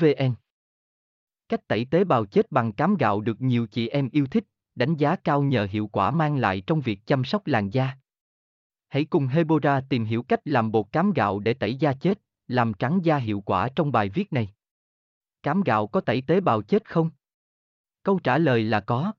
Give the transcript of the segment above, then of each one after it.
vn cách tẩy tế bào chết bằng cám gạo được nhiều chị em yêu thích đánh giá cao nhờ hiệu quả mang lại trong việc chăm sóc làn da hãy cùng hebora tìm hiểu cách làm bột cám gạo để tẩy da chết làm trắng da hiệu quả trong bài viết này Cám gạo có tẩy tế bào chết không? Câu trả lời là có.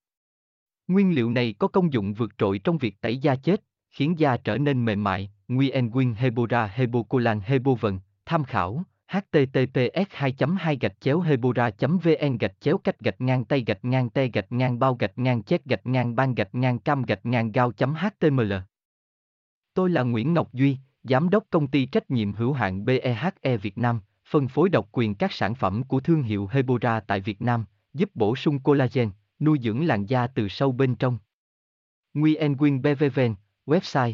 Nguyên liệu này có công dụng vượt trội trong việc tẩy da chết, khiến da trở nên mềm mại. Nguyen Quyên Hebora Hebocolan Hebovần, tham khảo https 2 2 gạch chéo hebora vn gạch chéo cách gạch ngang tay gạch ngang te gạch ngang bao gạch ngang chết gạch ngang ban gạch ngang cam gạch ngang gao html Tôi là Nguyễn Ngọc Duy, Giám đốc công ty trách nhiệm hữu hạn BEHE Việt Nam, phân phối độc quyền các sản phẩm của thương hiệu Hebora tại Việt Nam, giúp bổ sung collagen, nuôi dưỡng làn da từ sâu bên trong. Nguyen Nguyen BVVN, website